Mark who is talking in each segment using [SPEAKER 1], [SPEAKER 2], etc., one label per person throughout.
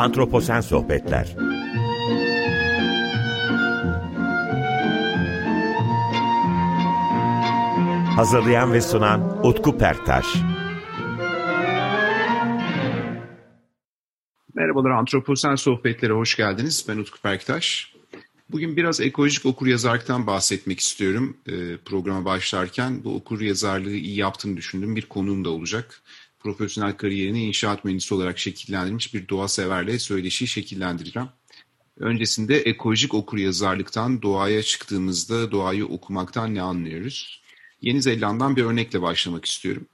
[SPEAKER 1] Antroposen Sohbetler Hazırlayan ve sunan Utku Perktaş
[SPEAKER 2] Merhabalar Antroposen Sohbetlere hoş geldiniz. Ben Utku Perktaş. Bugün biraz ekolojik okur yazarlıktan bahsetmek istiyorum e, programa başlarken. Bu okur yazarlığı iyi yaptığını düşündüğüm bir konuğum da olacak. Profesyonel kariyerini inşaat mühendisi olarak şekillendirmiş bir doğa severle söyleşiyi şekillendireceğim. Öncesinde ekolojik okur yazarlıktan doğaya çıktığımızda doğayı okumaktan ne anlıyoruz? Yeni Zelanda'dan bir örnekle başlamak istiyorum.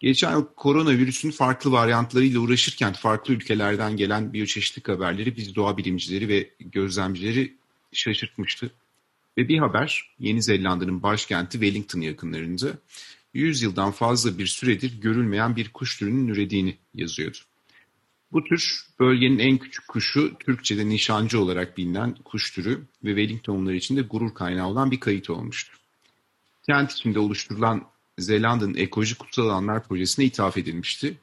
[SPEAKER 2] Geçen yıl koronavirüsün farklı varyantlarıyla uğraşırken farklı ülkelerden gelen biyoçeşitlik haberleri biz doğa bilimcileri ve gözlemcileri şaşırtmıştı. Ve bir haber Yeni Zelanda'nın başkenti Wellington yakınlarında 100 yıldan fazla bir süredir görülmeyen bir kuş türünün ürediğini yazıyordu. Bu tür bölgenin en küçük kuşu Türkçe'de nişancı olarak bilinen kuş türü ve Wellingtonlular için de gurur kaynağı olan bir kayıt olmuştu. Kent içinde oluşturulan Zelanda'nın ekolojik kutsal alanlar projesine ithaf edilmişti.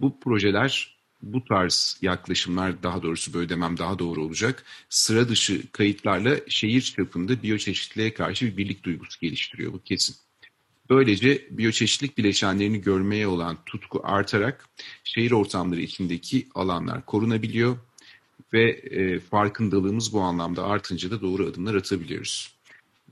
[SPEAKER 2] Bu projeler bu tarz yaklaşımlar daha doğrusu böyle demem daha doğru olacak. Sıra dışı kayıtlarla şehir çapında biyoçeşitliliğe karşı bir birlik duygusu geliştiriyor bu kesin. Böylece biyoçeşitlik bileşenlerini görmeye olan tutku artarak şehir ortamları içindeki alanlar korunabiliyor ve e, farkındalığımız bu anlamda artınca da doğru adımlar atabiliyoruz.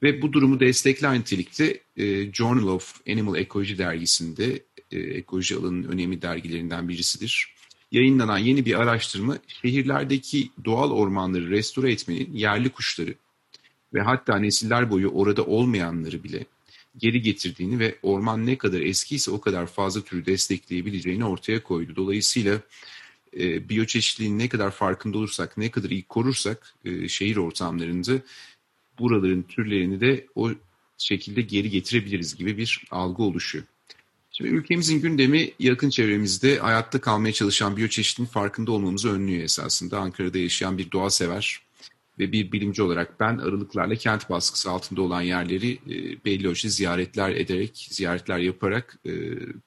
[SPEAKER 2] Ve bu durumu destekler nitelikte e, Journal of Animal Ecology dergisinde e, ekoloji alanının önemli dergilerinden birisidir. Yayınlanan yeni bir araştırma şehirlerdeki doğal ormanları restore etmenin yerli kuşları ve hatta nesiller boyu orada olmayanları bile geri getirdiğini ve orman ne kadar eskiyse o kadar fazla türü destekleyebileceğini ortaya koydu. Dolayısıyla e, biyoçeşitliliğin ne kadar farkında olursak, ne kadar iyi korursak e, şehir ortamlarında buraların türlerini de o şekilde geri getirebiliriz gibi bir algı oluşuyor. Şimdi ülkemizin gündemi yakın çevremizde hayatta kalmaya çalışan biyoçeşitliliğin farkında olmamızı önlüyor esasında. Ankara'da yaşayan bir doğa sever ve bir bilimci olarak ben aralıklarla kent baskısı altında olan yerleri e, belli ölçüde ziyaretler ederek, ziyaretler yaparak e,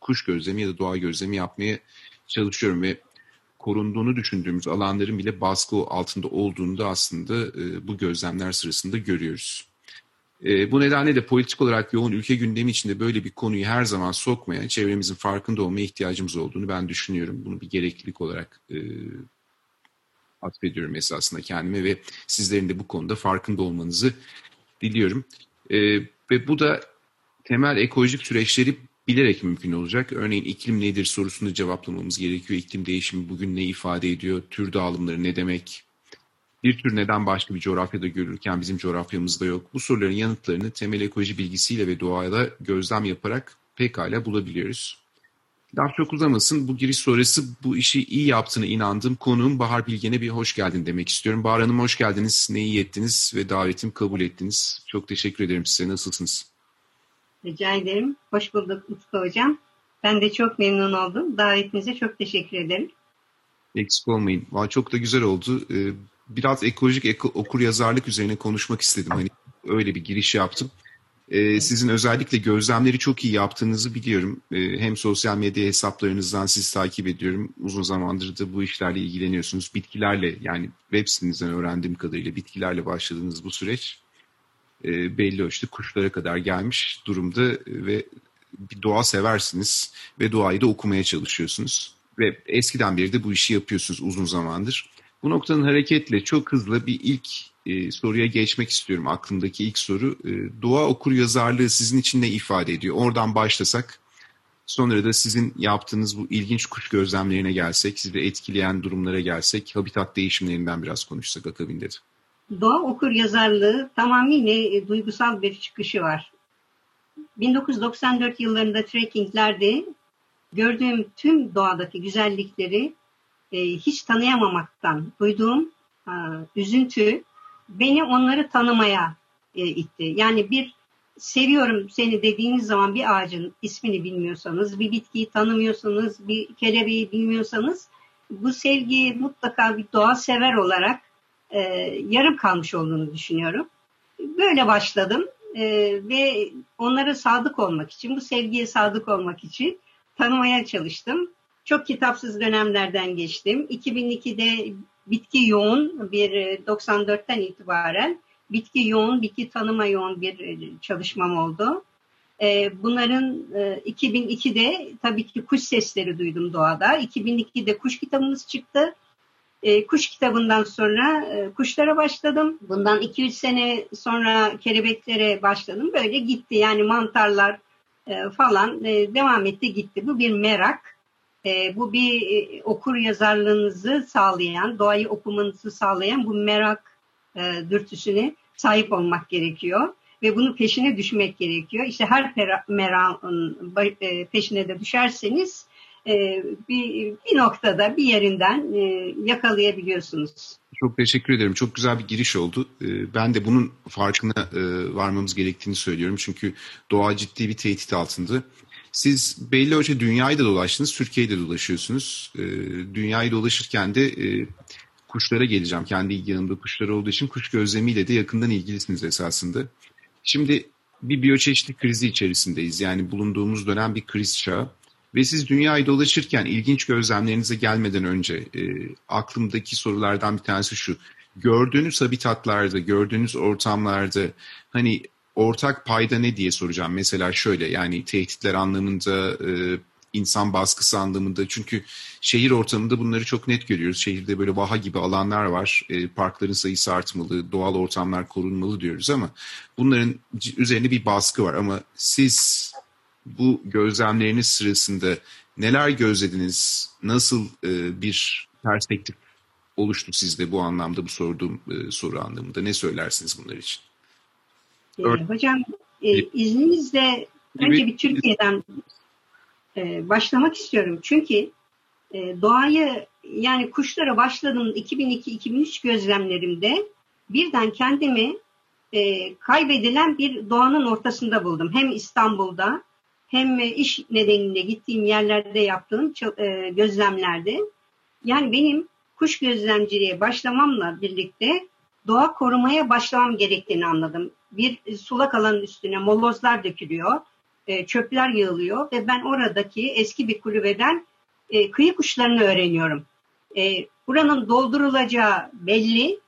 [SPEAKER 2] kuş gözlemi ya da doğa gözlemi yapmaya çalışıyorum ve korunduğunu düşündüğümüz alanların bile baskı altında olduğunu da aslında e, bu gözlemler sırasında görüyoruz. E, bu nedenle de politik olarak yoğun ülke gündemi içinde böyle bir konuyu her zaman sokmaya, çevremizin farkında olmaya ihtiyacımız olduğunu ben düşünüyorum. Bunu bir gereklilik olarak e, atfediyorum esasında kendime ve sizlerin de bu konuda farkında olmanızı diliyorum. E, ve bu da temel ekolojik süreçleri bilerek mümkün olacak. Örneğin iklim nedir sorusunu cevaplamamız gerekiyor. İklim değişimi bugün ne ifade ediyor? Tür dağılımları ne demek? Bir tür neden başka bir coğrafyada görülürken bizim coğrafyamızda yok? Bu soruların yanıtlarını temel ekoloji bilgisiyle ve doğayla gözlem yaparak pekala bulabiliyoruz. Laf çok uzamasın. Bu giriş sonrası bu işi iyi yaptığına inandığım konuğum Bahar Bilgen'e bir hoş geldin demek istiyorum. Bahar Hanım hoş geldiniz. Ne iyi ettiniz ve davetimi kabul ettiniz. Çok teşekkür ederim size. Nasılsınız?
[SPEAKER 3] Rica ederim. Hoş bulduk Utku Hocam. Ben de çok memnun oldum. Davetinize çok teşekkür ederim.
[SPEAKER 2] Eksik olmayın. Valla çok da güzel oldu. Ee, biraz ekolojik eko, okur yazarlık üzerine konuşmak istedim. Hani öyle bir giriş yaptım. Ee, sizin özellikle gözlemleri çok iyi yaptığınızı biliyorum. Ee, hem sosyal medya hesaplarınızdan sizi takip ediyorum. Uzun zamandır da bu işlerle ilgileniyorsunuz. Bitkilerle yani web sitenizden öğrendiğim kadarıyla bitkilerle başladığınız bu süreç e, belli ölçüde kuşlara kadar gelmiş durumda ve bir doğa seversiniz ve doğayı da okumaya çalışıyorsunuz. Ve eskiden beri de bu işi yapıyorsunuz uzun zamandır. Bu noktanın hareketle çok hızlı bir ilk e, soruya geçmek istiyorum. Aklımdaki ilk soru. E, doğa okur yazarlığı sizin için ne ifade ediyor? Oradan başlasak. Sonra da sizin yaptığınız bu ilginç kuş gözlemlerine gelsek, sizi etkileyen durumlara gelsek, habitat değişimlerinden biraz konuşsak akabinde de.
[SPEAKER 3] Doğa okur yazarlığı tamamıyla e, duygusal bir çıkışı var. 1994 yıllarında trekkinglerde gördüğüm tüm doğadaki güzellikleri e, hiç tanıyamamaktan duyduğum üzüntü beni onları tanımaya e, itti. Yani bir seviyorum seni dediğiniz zaman bir ağacın ismini bilmiyorsanız, bir bitkiyi tanımıyorsanız, bir kelebeği bilmiyorsanız bu sevgiyi mutlaka bir doğa sever olarak e, yarım kalmış olduğunu düşünüyorum. Böyle başladım e, ve onlara sadık olmak için, bu sevgiye sadık olmak için tanımaya çalıştım. çok kitapsız dönemlerden geçtim. 2002'de bitki yoğun bir 94'ten itibaren bitki yoğun, bitki tanıma yoğun bir çalışmam oldu. Bunların 2002'de tabii ki kuş sesleri duydum doğada. 2002'de kuş kitabımız çıktı. E, kuş kitabından sonra e, kuşlara başladım. Bundan 2-3 sene sonra kelebeklere başladım. Böyle gitti yani mantarlar e, falan e, devam etti gitti. Bu bir merak. E, bu bir e, okur yazarlığınızı sağlayan, doğayı okumanızı sağlayan bu merak e, dürtüsüne sahip olmak gerekiyor. Ve bunun peşine düşmek gerekiyor. İşte her merakın e, peşine de düşerseniz bir, bir noktada bir yerinden yakalayabiliyorsunuz.
[SPEAKER 2] Çok teşekkür ederim. Çok güzel bir giriş oldu. Ben de bunun farkına varmamız gerektiğini söylüyorum. Çünkü doğa ciddi bir tehdit altında. Siz belli ölçüde dünyayı da dolaştınız, Türkiye'yi de dolaşıyorsunuz. Dünyayı dolaşırken de kuşlara geleceğim. Kendi yanımda kuşlar olduğu için kuş gözlemiyle de yakından ilgilisiniz esasında. Şimdi bir biyoçeşitlik krizi içerisindeyiz. Yani bulunduğumuz dönem bir kriz çağı. Ve siz dünyayı dolaşırken ilginç gözlemlerinize gelmeden önce e, aklımdaki sorulardan bir tanesi şu. Gördüğünüz habitatlarda, gördüğünüz ortamlarda hani ortak payda ne diye soracağım. Mesela şöyle yani tehditler anlamında, e, insan baskısı anlamında. Çünkü şehir ortamında bunları çok net görüyoruz. Şehirde böyle vaha gibi alanlar var. E, parkların sayısı artmalı, doğal ortamlar korunmalı diyoruz ama bunların üzerine bir baskı var. Ama siz bu gözlemleriniz sırasında neler gözlediniz? Nasıl e, bir perspektif oluştu sizde bu anlamda, bu sorduğum e, soru anlamında? Ne söylersiniz bunlar için?
[SPEAKER 3] Ee, hocam e, izninizle önce bir Türkiye'den e, başlamak istiyorum. Çünkü e, doğayı yani kuşlara başladığım 2002-2003 gözlemlerimde birden kendimi e, kaybedilen bir doğanın ortasında buldum. Hem İstanbul'da hem iş nedeniyle gittiğim yerlerde yaptığım e, gözlemlerde yani benim kuş gözlemciliğe başlamamla birlikte doğa korumaya başlamam gerektiğini anladım. Bir sulak alanın üstüne molozlar dökülüyor, e, çöpler yığılıyor ve ben oradaki eski bir kulübeden e, kıyı kuşlarını öğreniyorum. Buranın doldurulacağı belli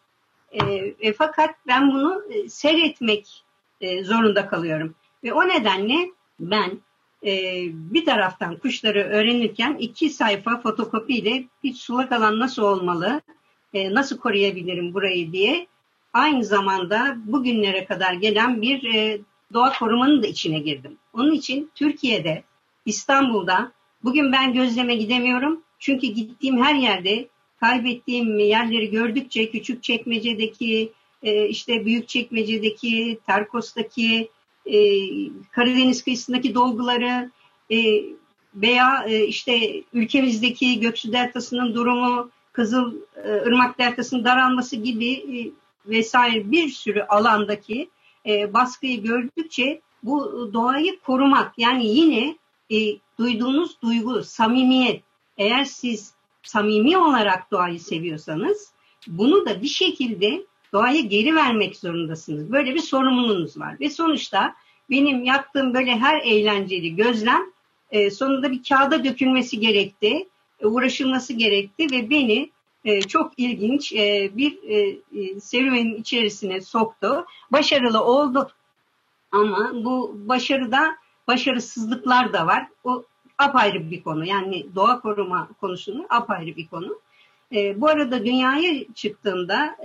[SPEAKER 3] fakat ben bunu seyretmek zorunda kalıyorum. Ve o nedenle ben e, bir taraftan kuşları öğrenirken iki sayfa fotokopiyle hiç sulak alan nasıl olmalı, e, nasıl koruyabilirim burayı diye aynı zamanda bugünlere kadar gelen bir e, doğa korumanın da içine girdim. Onun için Türkiye'de, İstanbul'da bugün ben gözleme gidemiyorum. Çünkü gittiğim her yerde kaybettiğim yerleri gördükçe küçük çekmecedeki, e, işte büyük çekmecedeki, Terkos'taki, e, Karadeniz kıyısındaki dolguları e, veya işte ülkemizdeki Göksu Deltası'nın durumu, Kızıl e, Irmak Deltası'nın daralması gibi e, vesaire bir sürü alandaki e, baskıyı gördükçe bu doğayı korumak yani yine duyduğunuz duygu, samimiyet eğer siz samimi olarak doğayı seviyorsanız bunu da bir şekilde doğaya geri vermek zorundasınız. Böyle bir sorumluluğunuz var. Ve sonuçta benim yaptığım böyle her eğlenceli gözlem sonunda bir kağıda dökülmesi gerekti, uğraşılması gerekti ve beni e, çok ilginç e, bir e, e serüvenin içerisine soktu. Başarılı oldu ama bu başarıda başarısızlıklar da var. O apayrı bir konu. Yani doğa koruma konusunu apayrı bir konu. Bu arada dünyaya çıktığımda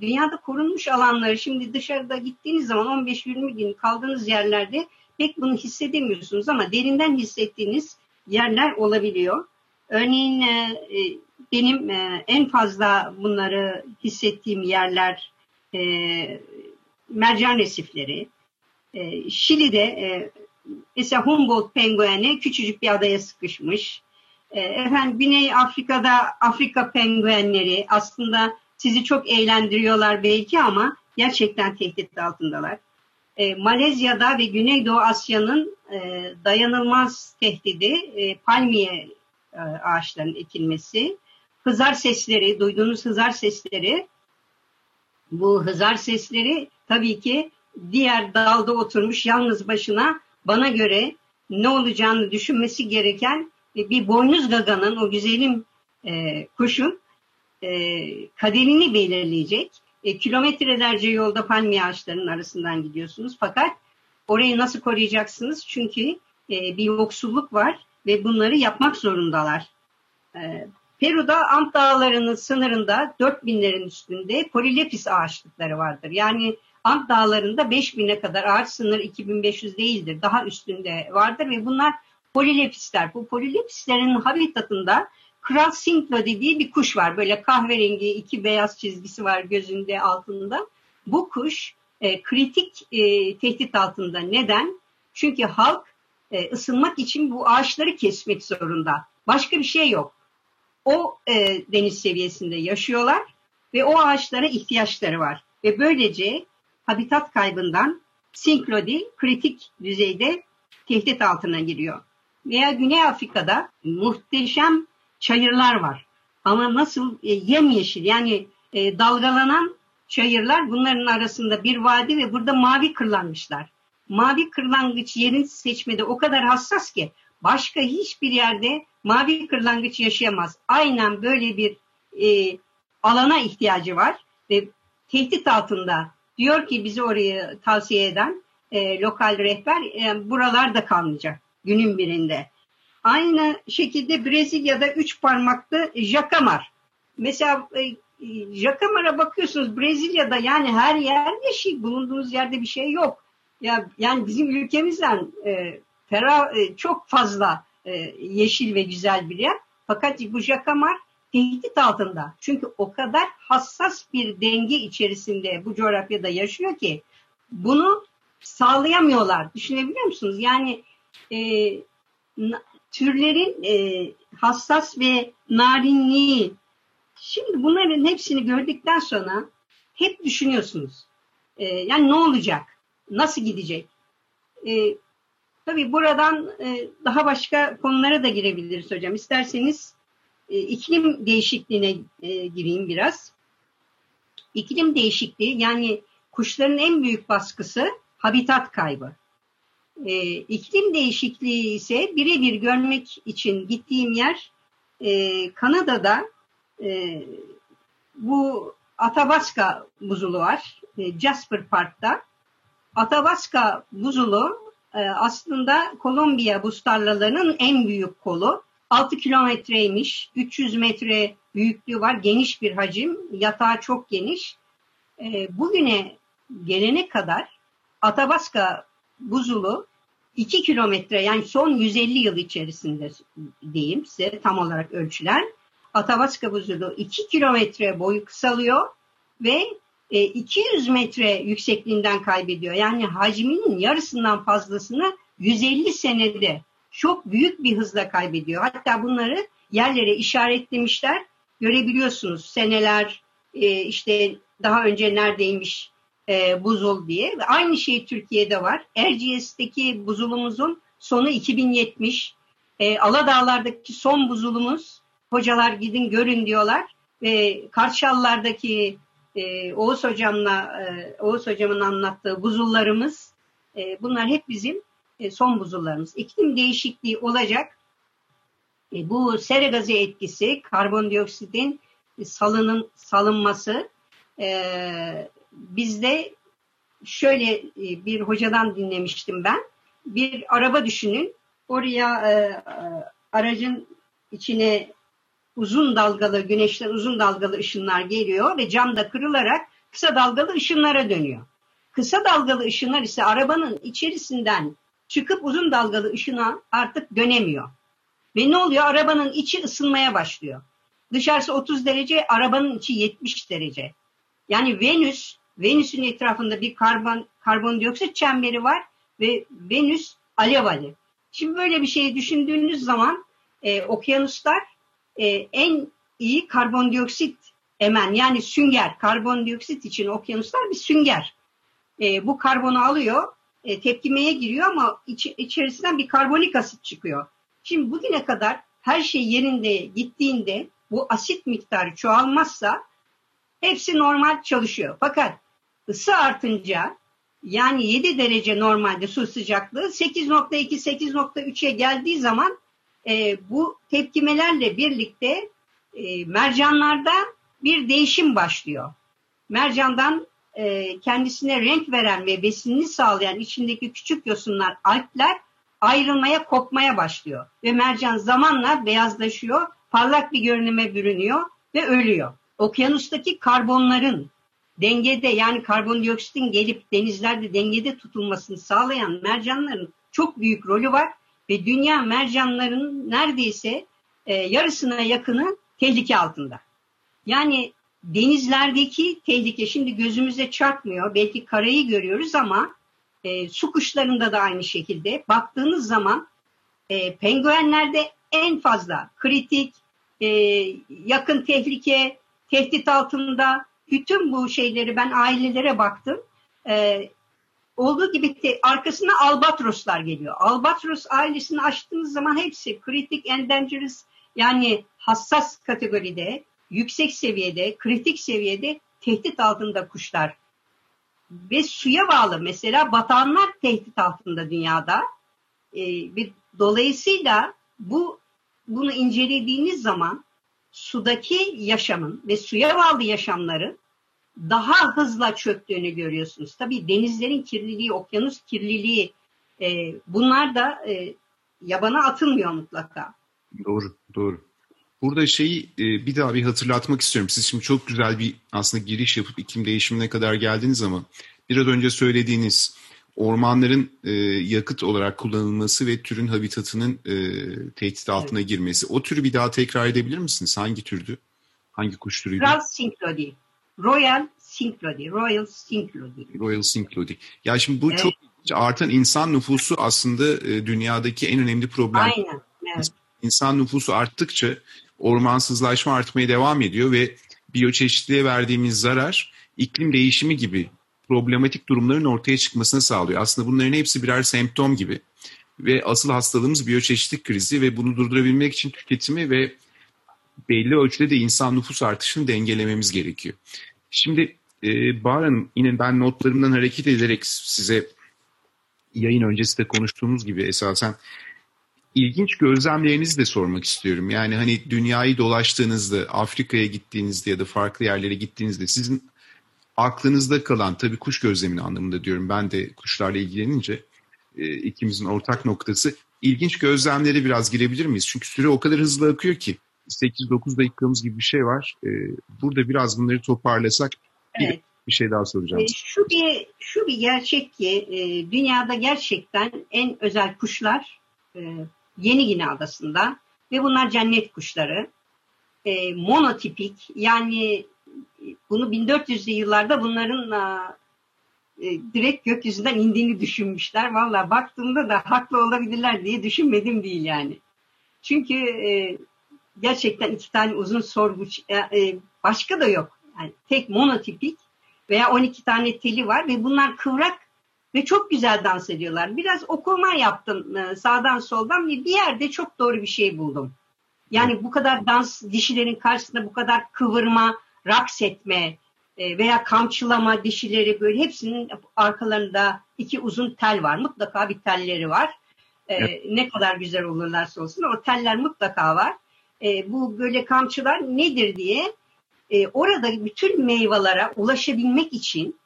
[SPEAKER 3] dünyada korunmuş alanları şimdi dışarıda gittiğiniz zaman 15-20 gün kaldığınız yerlerde pek bunu hissedemiyorsunuz ama derinden hissettiğiniz yerler olabiliyor. Örneğin benim e, en fazla bunları hissettiğim yerler e, mercan resifleri. E, Şili'de e, mesela Humboldt pengueni küçücük bir adaya sıkışmış. E, efendim Güney Afrika'da Afrika penguenleri aslında sizi çok eğlendiriyorlar belki ama gerçekten tehdit altındalar. E, Malezya'da ve Güneydoğu Asya'nın e, dayanılmaz tehdidi e, palmiye e, ağaçlarının ekilmesi, hızar sesleri, duyduğunuz hızar sesleri, bu hızar sesleri tabii ki diğer dalda oturmuş yalnız başına bana göre ne olacağını düşünmesi gereken e, bir boynuz gaganın, o güzelim e, kuşun e, kaderini belirleyecek. E, kilometrelerce yolda palmiye ağaçlarının arasından gidiyorsunuz. Fakat orayı nasıl koruyacaksınız? Çünkü e, bir yoksulluk var ve bunları yapmak zorundalar. E, Peru'da Ant Dağları'nın sınırında 4000'lerin üstünde polilepis ağaçlıkları vardır. Yani Ant Dağları'nda 5000'e kadar ağaç sınır 2500 değildir. Daha üstünde vardır ve bunlar polilepisler. Bu polilepislerin habitatında Kral Sinklo dediği bir kuş var. Böyle kahverengi iki beyaz çizgisi var gözünde altında. Bu kuş e, kritik e, tehdit altında. Neden? Çünkü halk e, ısınmak için bu ağaçları kesmek zorunda. Başka bir şey yok. O e, deniz seviyesinde yaşıyorlar ve o ağaçlara ihtiyaçları var. Ve böylece habitat kaybından Sinklodi kritik düzeyde tehdit altına giriyor. Veya Güney Afrika'da muhteşem çayırlar var. Ama nasıl e, yemyeşil yani e, dalgalanan çayırlar bunların arasında bir vadi ve burada mavi kırlanmışlar. Mavi kırlangıç yerin seçmede o kadar hassas ki başka hiçbir yerde mavi kırlangıç yaşayamaz. Aynen böyle bir e, alana ihtiyacı var ve tehdit altında diyor ki bizi oraya tavsiye eden e, lokal rehber e, buralarda kalmayacak günün birinde. Aynı şekilde Brezilya'da üç parmaklı jakamar. Mesela e, jakamar'a bakıyorsunuz Brezilya'da yani her yer yeşil. Bulunduğunuz yerde bir şey yok. Ya yani bizim ülkemizden e, ferah, e, çok fazla e, yeşil ve güzel bir yer. Fakat bu jakamar tehdit altında. Çünkü o kadar hassas bir denge içerisinde bu coğrafyada yaşıyor ki bunu sağlayamıyorlar. Düşünebiliyor musunuz? Yani e, türlerin e, hassas ve narinliği. Şimdi bunların hepsini gördükten sonra hep düşünüyorsunuz. E, yani ne olacak? Nasıl gidecek? E, tabii buradan e, daha başka konulara da girebiliriz hocam. İsterseniz e, iklim değişikliğine e, gireyim biraz. İklim değişikliği yani kuşların en büyük baskısı habitat kaybı. E, iklim değişikliği ise birebir görmek için gittiğim yer Kanada'da bu Athabasca buzulu var. Jasper Park'ta. Athabasca buzulu aslında Kolombiya buz tarlalarının en büyük kolu. 6 kilometreymiş, 300 metre büyüklüğü var, geniş bir hacim, yatağı çok geniş. E, bugüne gelene kadar Athabasca buzulu 2 kilometre yani son 150 yıl içerisinde diyeyim size tam olarak ölçülen Atavaska buzulu 2 kilometre boyu kısalıyor ve 200 e, metre yüksekliğinden kaybediyor. Yani hacminin yarısından fazlasını 150 senede çok büyük bir hızla kaybediyor. Hatta bunları yerlere işaretlemişler. Görebiliyorsunuz seneler e, işte daha önce neredeymiş e, buzul diye. Aynı şey Türkiye'de var. Erciyes'teki buzulumuzun sonu 2070. E, Aladağlar'daki son buzulumuz hocalar gidin görün diyorlar. Karşallar'daki e, Oğuz hocamla e, Oğuz hocamın anlattığı buzullarımız e, bunlar hep bizim e, son buzullarımız. İklim değişikliği olacak. E, bu sera gazı etkisi, karbondioksitin salının salınması e, bizde şöyle e, bir hocadan dinlemiştim ben. Bir araba düşünün. Oraya e, e, aracın içine uzun dalgalı güneşten uzun dalgalı ışınlar geliyor ve cam da kırılarak kısa dalgalı ışınlara dönüyor. Kısa dalgalı ışınlar ise arabanın içerisinden çıkıp uzun dalgalı ışına artık dönemiyor. Ve ne oluyor? Arabanın içi ısınmaya başlıyor. Dışarısı 30 derece, arabanın içi 70 derece. Yani Venüs Venüs'ün etrafında bir karbon, karbondioksit çemberi var ve Venüs alev alev. Şimdi böyle bir şeyi düşündüğünüz zaman e, okyanuslar e, en iyi karbondioksit emen yani sünger. Karbondioksit için okyanuslar bir sünger. E, bu karbonu alıyor, e, tepkimeye giriyor ama iç, içerisinden bir karbonik asit çıkıyor. Şimdi bugüne kadar her şey yerinde gittiğinde bu asit miktarı çoğalmazsa hepsi normal çalışıyor. Fakat ısı artınca yani 7 derece normalde su sıcaklığı 8.2 8.3'e geldiği zaman e, bu tepkimelerle birlikte e, mercanlarda bir değişim başlıyor. Mercandan e, kendisine renk veren ve besinini sağlayan içindeki küçük yosunlar, alpler ayrılmaya, kopmaya başlıyor. Ve mercan zamanla beyazlaşıyor, parlak bir görünüme bürünüyor ve ölüyor. Okyanustaki karbonların dengede yani karbondioksitin gelip denizlerde dengede tutulmasını sağlayan mercanların çok büyük rolü var ve dünya mercanların neredeyse e, yarısına yakını tehlike altında. Yani denizlerdeki tehlike şimdi gözümüze çarpmıyor. Belki karayı görüyoruz ama e, su kuşlarında da aynı şekilde. Baktığınız zaman e, penguenlerde en fazla kritik, e, yakın tehlike, tehdit altında bütün bu şeyleri ben ailelere baktım. E, olduğu gibi te, arkasına albatroslar geliyor. Albatros ailesini açtığınız zaman hepsi kritik, endangerous yani hassas kategoride, yüksek seviyede, kritik seviyede tehdit altında kuşlar. Ve suya bağlı mesela batanlar tehdit altında dünyada. Ee, bir, dolayısıyla bu bunu incelediğiniz zaman sudaki yaşamın ve suya bağlı yaşamları daha hızla çöktüğünü görüyorsunuz. Tabii denizlerin kirliliği, okyanus kirliliği e, bunlar da e, yabana atılmıyor mutlaka.
[SPEAKER 2] Doğru, doğru. Burada şeyi e, bir daha bir hatırlatmak istiyorum. Siz şimdi çok güzel bir aslında giriş yapıp iklim değişimine kadar geldiniz ama biraz önce söylediğiniz ormanların e, yakıt olarak kullanılması ve türün habitatının e, tehdit altına evet. girmesi. O türü bir daha tekrar edebilir misiniz? Hangi türdü? Hangi kuş türüydü?
[SPEAKER 3] Kral Sinklodi. Royal Sinklodi. Royal Sinklodi.
[SPEAKER 2] Royal Sinklodi. Ya şimdi bu evet. çok artan insan nüfusu aslında e, dünyadaki en önemli problem.
[SPEAKER 3] Aynen. Evet.
[SPEAKER 2] İnsan nüfusu arttıkça ormansızlaşma artmaya devam ediyor ve biyoçeşitliğe verdiğimiz zarar iklim değişimi gibi problematik durumların ortaya çıkmasını sağlıyor. Aslında bunların hepsi birer semptom gibi. Ve asıl hastalığımız biyoçeşitlik krizi ve bunu durdurabilmek için tüketimi ve belli ölçüde de insan nüfus artışını dengelememiz gerekiyor. Şimdi e, Bahar Hanım yine ben notlarımdan hareket ederek size yayın öncesi de konuştuğumuz gibi esasen ilginç gözlemlerinizi de sormak istiyorum. Yani hani dünyayı dolaştığınızda, Afrika'ya gittiğinizde ya da farklı yerlere gittiğinizde sizin aklınızda kalan, tabii kuş gözlemini anlamında diyorum. Ben de kuşlarla ilgilenince e, ikimizin ortak noktası. ilginç gözlemlere biraz girebilir miyiz? Çünkü süre o kadar hızlı akıyor ki. 8-9 dakikamız gibi bir şey var. E, burada biraz bunları toparlasak evet. bir şey daha soracağım. E,
[SPEAKER 3] şu bir şu bir gerçek ki e, dünyada gerçekten en özel kuşlar e, Yeni Gine Adası'nda ve bunlar cennet kuşları. E, monotipik yani bunu 1400'lü yıllarda bunların e, direkt gökyüzünden indiğini düşünmüşler. Valla baktığımda da haklı olabilirler diye düşünmedim değil yani. Çünkü e, gerçekten iki tane uzun sorgu e, e, başka da yok. Yani tek monotipik veya 12 tane teli var ve bunlar kıvrak ve çok güzel dans ediyorlar. Biraz okuma yaptım e, sağdan soldan ve bir yerde çok doğru bir şey buldum. Yani bu kadar dans dişilerin karşısında bu kadar kıvırma, raks etme veya kamçılama dişileri böyle hepsinin arkalarında iki uzun tel var. Mutlaka bir telleri var. Evet. Ne kadar güzel olurlarsa olsun o teller mutlaka var. Bu böyle kamçılar nedir diye orada bütün meyvelere ulaşabilmek için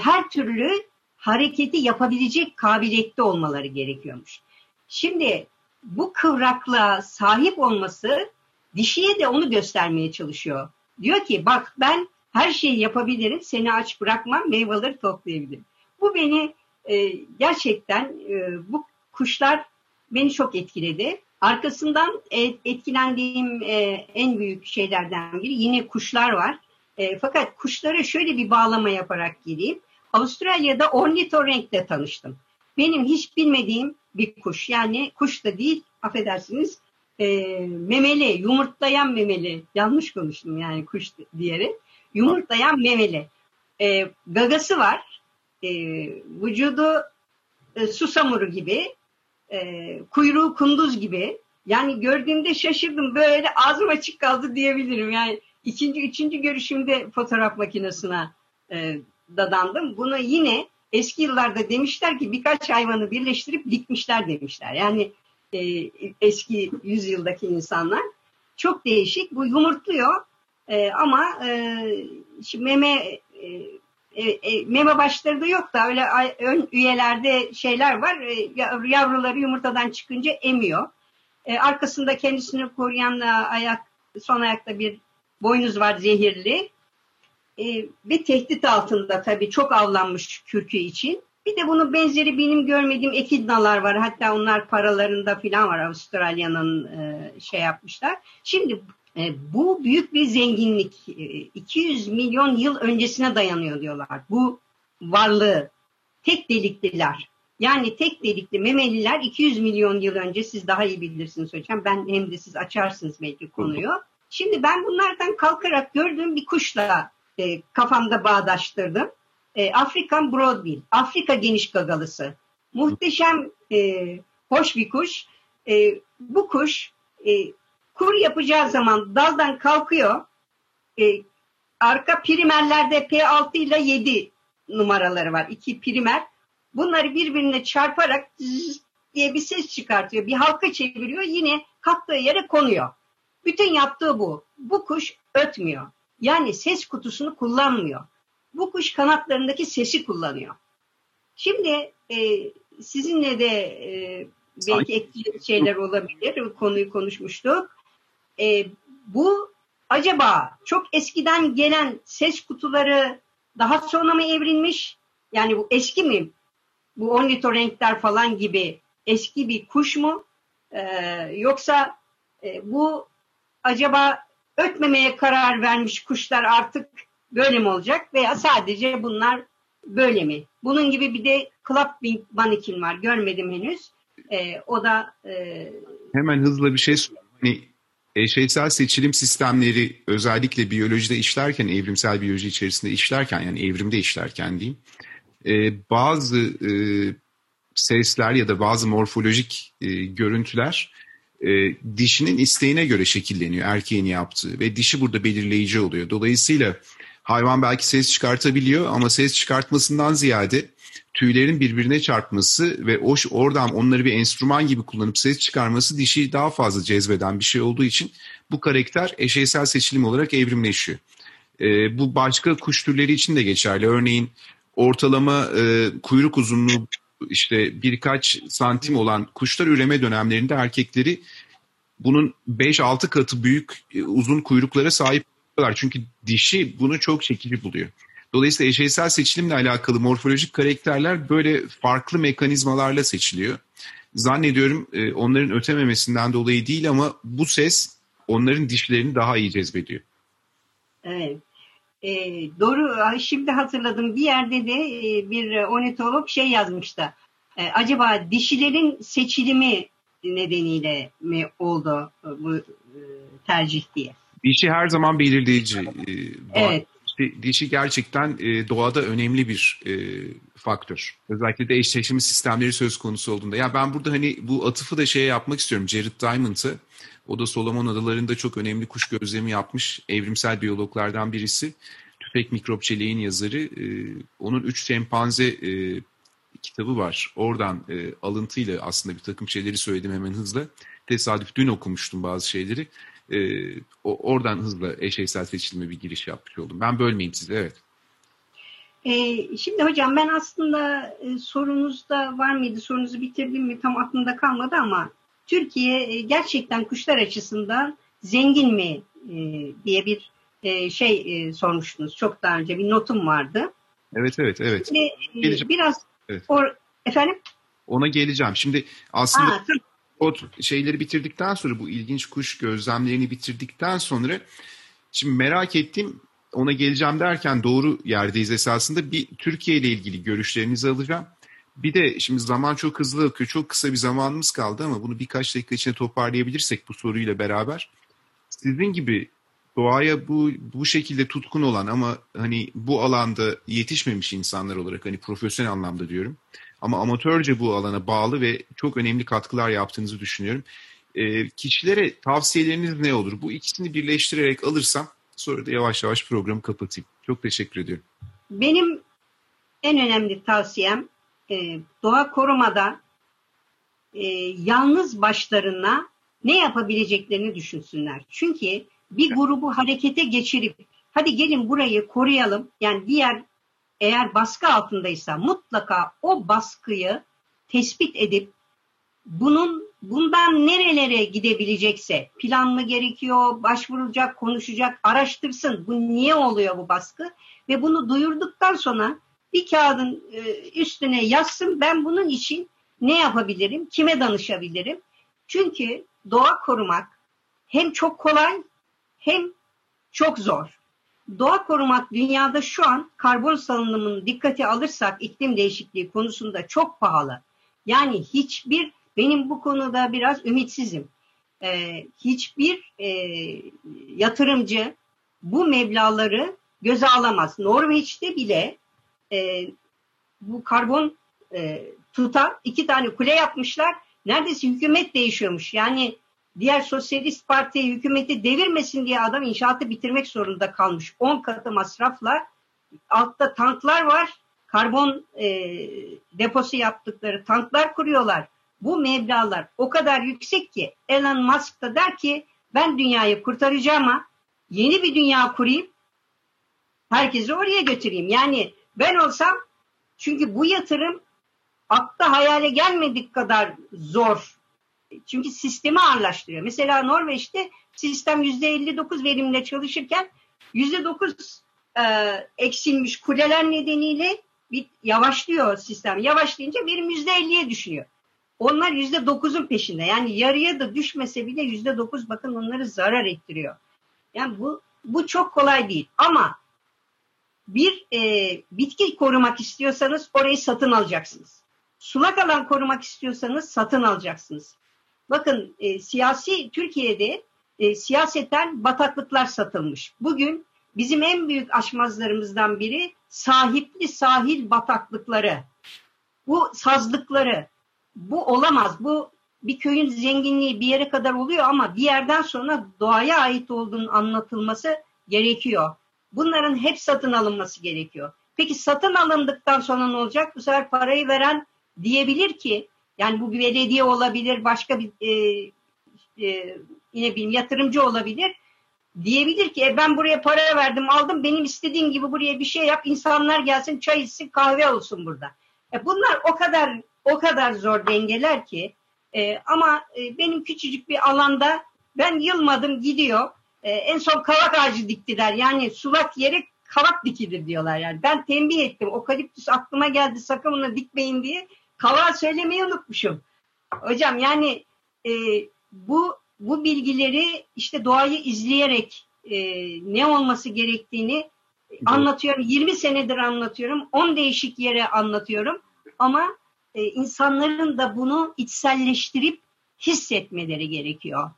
[SPEAKER 3] her türlü hareketi yapabilecek kabiliyette olmaları gerekiyormuş. Şimdi bu kıvraklığa sahip olması dişiye de onu göstermeye çalışıyor. Diyor ki bak ben her şeyi yapabilirim, seni aç bırakmam, meyveleri toplayabilirim. Bu beni e, gerçekten e, bu kuşlar beni çok etkiledi. Arkasından etkilendiğim e, en büyük şeylerden biri yine kuşlar var. E, fakat kuşlara şöyle bir bağlama yaparak gireyim. Avustralya'da ornitorenkle tanıştım. Benim hiç bilmediğim bir kuş. Yani kuş da değil, affedersiniz, e, memeli, yumurtlayan memeli. Yanlış konuştum yani kuş diyerek. Yumurtlayan memeli. E, gagası var. E, vücudu e, susamuru gibi. E, kuyruğu kunduz gibi. Yani gördüğümde şaşırdım. Böyle ağzım açık kaldı diyebilirim. Yani ikinci, üçüncü görüşümde fotoğraf makinesine e, dadandım. Bunu yine eski yıllarda demişler ki birkaç hayvanı birleştirip dikmişler demişler. Yani e, eski yüzyıldaki insanlar. Çok değişik. Bu yumurtluyor e, ama e, meme e, e, e, meme başları da yok da öyle ön üyelerde şeyler var. E, yavruları yumurtadan çıkınca emiyor. E, arkasında kendisini koruyan ayak son ayakta bir boynuz var zehirli. E, ve tehdit altında tabii çok avlanmış kürkü için. Bir de bunun benzeri benim görmediğim ekidnalar var. Hatta onlar paralarında falan var Avustralya'nın e, şey yapmışlar. Şimdi bu büyük bir zenginlik. E, 200 milyon yıl öncesine dayanıyor diyorlar. Bu varlığı. Tek delikliler. Yani tek delikli memeliler 200 milyon yıl önce siz daha iyi bilirsiniz hocam. Ben hem de siz açarsınız belki konuyu. Şimdi ben bunlardan kalkarak gördüğüm bir kuşla e, kafamda bağdaştırdım. E, Afrikan Broadbill, Afrika geniş gagalısı. Muhteşem, e, hoş bir kuş. E, bu kuş e, kur yapacağı zaman daldan kalkıyor. E, arka primerlerde P6 ile 7 numaraları var. İki primer. Bunları birbirine çarparak diye bir ses çıkartıyor. Bir halka çeviriyor. Yine kalktığı yere konuyor. Bütün yaptığı bu. Bu kuş ötmüyor. Yani ses kutusunu kullanmıyor. Bu kuş kanatlarındaki sesi kullanıyor. Şimdi e, sizinle de e, belki ekleyecek şeyler olabilir. Konuyu konuşmuştuk. E, bu acaba çok eskiden gelen ses kutuları daha sonra mı evrilmiş? Yani bu eski mi? Bu ornitorenkler falan gibi eski bir kuş mu? E, yoksa e, bu acaba ötmemeye karar vermiş kuşlar artık böyle mi olacak veya sadece bunlar böyle mi? Bunun gibi bir de club manikin var. Görmedim henüz. E, o da e...
[SPEAKER 2] hemen hızla bir şey hani eşeysel seçilim sistemleri özellikle biyolojide işlerken, evrimsel biyoloji içerisinde işlerken yani evrimde işlerken diyeyim e, bazı e, sesler ya da bazı morfolojik e, görüntüler e, dişinin isteğine göre şekilleniyor erkeğin yaptığı ve dişi burada belirleyici oluyor. Dolayısıyla hayvan belki ses çıkartabiliyor ama ses çıkartmasından ziyade tüylerin birbirine çarpması ve o oradan onları bir enstrüman gibi kullanıp ses çıkarması dişi daha fazla cezbeden bir şey olduğu için bu karakter eşeysel seçilim olarak evrimleşiyor. E, bu başka kuş türleri için de geçerli. Örneğin ortalama e, kuyruk uzunluğu işte birkaç santim olan kuşlar üreme dönemlerinde erkekleri bunun 5-6 katı büyük e, uzun kuyruklara sahip oluyorlar. Çünkü dişi bunu çok çekici buluyor. Dolayısıyla eşeysel seçilimle alakalı morfolojik karakterler böyle farklı mekanizmalarla seçiliyor. Zannediyorum e, onların ötememesinden dolayı değil ama bu ses onların dişlerini daha iyi cezbediyor.
[SPEAKER 3] Evet. E, doğru şimdi hatırladım bir yerde de e, bir ornitolog şey yazmıştı. E, acaba dişilerin seçilimi nedeniyle mi oldu bu e, tercih diye?
[SPEAKER 2] Dişi her zaman belirleyici. E,
[SPEAKER 3] evet.
[SPEAKER 2] Dişi, gerçekten e, doğada önemli bir e, faktör. Özellikle de eşleşme sistemleri söz konusu olduğunda. Ya ben burada hani bu atıfı da şeye yapmak istiyorum. Jared Diamond'ı. O da Solomon Adaları'nda çok önemli kuş gözlemi yapmış. Evrimsel biyologlardan birisi. Tüfek Mikrop Çeliğin yazarı. E, onun Üç Şempanze e, kitabı var. Oradan e, alıntıyla aslında bir takım şeyleri söyledim hemen hızla. Tesadüf dün okumuştum bazı şeyleri. E, oradan hızla eşeysel seçilme bir giriş yapmış oldum. Ben bölmeyeyim size evet.
[SPEAKER 3] E, şimdi hocam ben aslında e, sorunuzda var mıydı? Sorunuzu bitirdim mi tam aklımda kalmadı ama Türkiye e, gerçekten kuşlar açısından zengin mi e, diye bir e, şey e, sormuştunuz. Çok daha önce bir notum vardı.
[SPEAKER 2] Evet evet evet.
[SPEAKER 3] Şimdi, e, biraz evet. Or, efendim?
[SPEAKER 2] Ona geleceğim. Şimdi aslında Aa, o şeyleri bitirdikten sonra bu ilginç kuş gözlemlerini bitirdikten sonra şimdi merak ettiğim ona geleceğim derken doğru yerdeyiz esasında. Bir Türkiye ile ilgili görüşlerinizi alacağım. Bir de şimdi zaman çok hızlı akıyor. Çok kısa bir zamanımız kaldı ama bunu birkaç dakika içinde toparlayabilirsek bu soruyla beraber. Sizin gibi doğaya bu bu şekilde tutkun olan ama hani bu alanda yetişmemiş insanlar olarak hani profesyonel anlamda diyorum. Ama amatörce bu alana bağlı ve çok önemli katkılar yaptığınızı düşünüyorum. E, kişilere tavsiyeleriniz ne olur? Bu ikisini birleştirerek alırsam sonra da yavaş yavaş programı kapatayım. Çok teşekkür ediyorum.
[SPEAKER 3] Benim en önemli tavsiyem e, doğa korumada e, yalnız başlarına ne yapabileceklerini düşünsünler. Çünkü bir grubu harekete geçirip hadi gelin burayı koruyalım. Yani diğer eğer baskı altındaysa mutlaka o baskıyı tespit edip bunun bundan nerelere gidebilecekse plan mı gerekiyor, başvurulacak, konuşacak, araştırsın. Bu niye oluyor bu baskı? Ve bunu duyurduktan sonra bir kağıdın e, üstüne yazsın ben bunun için ne yapabilirim, kime danışabilirim? Çünkü doğa korumak hem çok kolay hem çok zor. Doğa korumak dünyada şu an karbon salınımını dikkate alırsak iklim değişikliği konusunda çok pahalı. Yani hiçbir benim bu konuda biraz ümitsizim. Ee, hiçbir e, yatırımcı bu meblaları göze alamaz. Norveç'te bile e, bu karbon e, tutan iki tane kule yapmışlar. Neredeyse hükümet değişiyormuş. Yani diğer sosyalist parti hükümeti devirmesin diye adam inşaatı bitirmek zorunda kalmış. 10 katı masrafla altta tanklar var. Karbon e, deposu yaptıkları tanklar kuruyorlar. Bu meblalar o kadar yüksek ki Elon Musk da der ki ben dünyayı kurtaracağım ama yeni bir dünya kurayım. Herkesi oraya götüreyim. Yani ben olsam çünkü bu yatırım akla hayale gelmedik kadar zor. Çünkü sistemi ağırlaştırıyor. Mesela Norveç'te sistem %59 verimle çalışırken %9 e, eksilmiş kuleler nedeniyle bir yavaşlıyor sistem. Yavaşlayınca verim %50'ye düşüyor. Onlar %9'un peşinde. Yani yarıya da düşmese bile %9 bakın onları zarar ettiriyor. Yani bu bu çok kolay değil. Ama bir e, bitki korumak istiyorsanız orayı satın alacaksınız. Sulak alan korumak istiyorsanız satın alacaksınız. Bakın e, siyasi Türkiye'de e, siyaseten bataklıklar satılmış. Bugün bizim en büyük aşmazlarımızdan biri sahipli sahil bataklıkları. Bu sazlıkları. Bu olamaz. Bu bir köyün zenginliği bir yere kadar oluyor ama bir yerden sonra doğaya ait olduğunun anlatılması gerekiyor. Bunların hep satın alınması gerekiyor. Peki satın alındıktan sonra ne olacak? Bu sefer parayı veren diyebilir ki yani bu bir belediye olabilir, başka bir e, e, yine bir yatırımcı olabilir. Diyebilir ki e, ben buraya para verdim, aldım, benim istediğim gibi buraya bir şey yap, insanlar gelsin, çay içsin, kahve olsun burada. E, bunlar o kadar o kadar zor dengeler ki e, ama e, benim küçücük bir alanda ben yılmadım gidiyor. E, en son kavak ağacı diktiler. Yani sulak yere kavak dikilir diyorlar yani. Ben tembih ettim. Okaliptüs aklıma geldi sakın bunu dikmeyin diye. Kavağı söylemeyi unutmuşum. Hocam yani e, bu bu bilgileri işte doğayı izleyerek e, ne olması gerektiğini Doğru. anlatıyorum. 20 senedir anlatıyorum. 10 değişik yere anlatıyorum. Ama e, insanların da bunu içselleştirip hissetmeleri gerekiyor.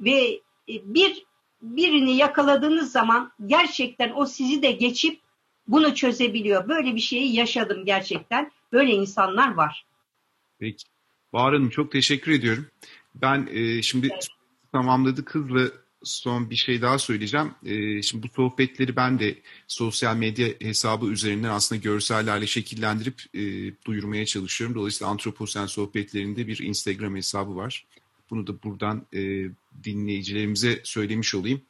[SPEAKER 3] Ve e, bir birini yakaladığınız zaman gerçekten o sizi de geçip bunu çözebiliyor. Böyle bir şeyi yaşadım gerçekten. Böyle insanlar var.
[SPEAKER 2] Peki. Bahar Hanım çok teşekkür ediyorum. Ben e, şimdi evet. tamamladık hızlı son bir şey daha söyleyeceğim. E, şimdi bu sohbetleri ben de sosyal medya hesabı üzerinden aslında görsellerle şekillendirip e, duyurmaya çalışıyorum. Dolayısıyla Antroposen sohbetlerinde bir Instagram hesabı var. Bunu da buradan e, dinleyicilerimize söylemiş olayım.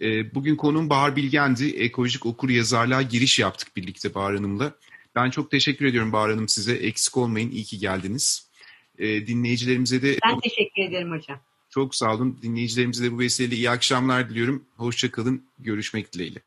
[SPEAKER 2] E, bugün konuğum Bahar Bilgendi. Ekolojik okur yazarlığa giriş yaptık birlikte Bahar Hanım'la. Ben çok teşekkür ediyorum Bahar Hanım size. Eksik olmayın, iyi ki geldiniz. E, dinleyicilerimize de...
[SPEAKER 3] Ben teşekkür ederim hocam.
[SPEAKER 2] Çok sağ olun. Dinleyicilerimize de bu vesileyle iyi akşamlar diliyorum. Hoşçakalın, görüşmek dileğiyle.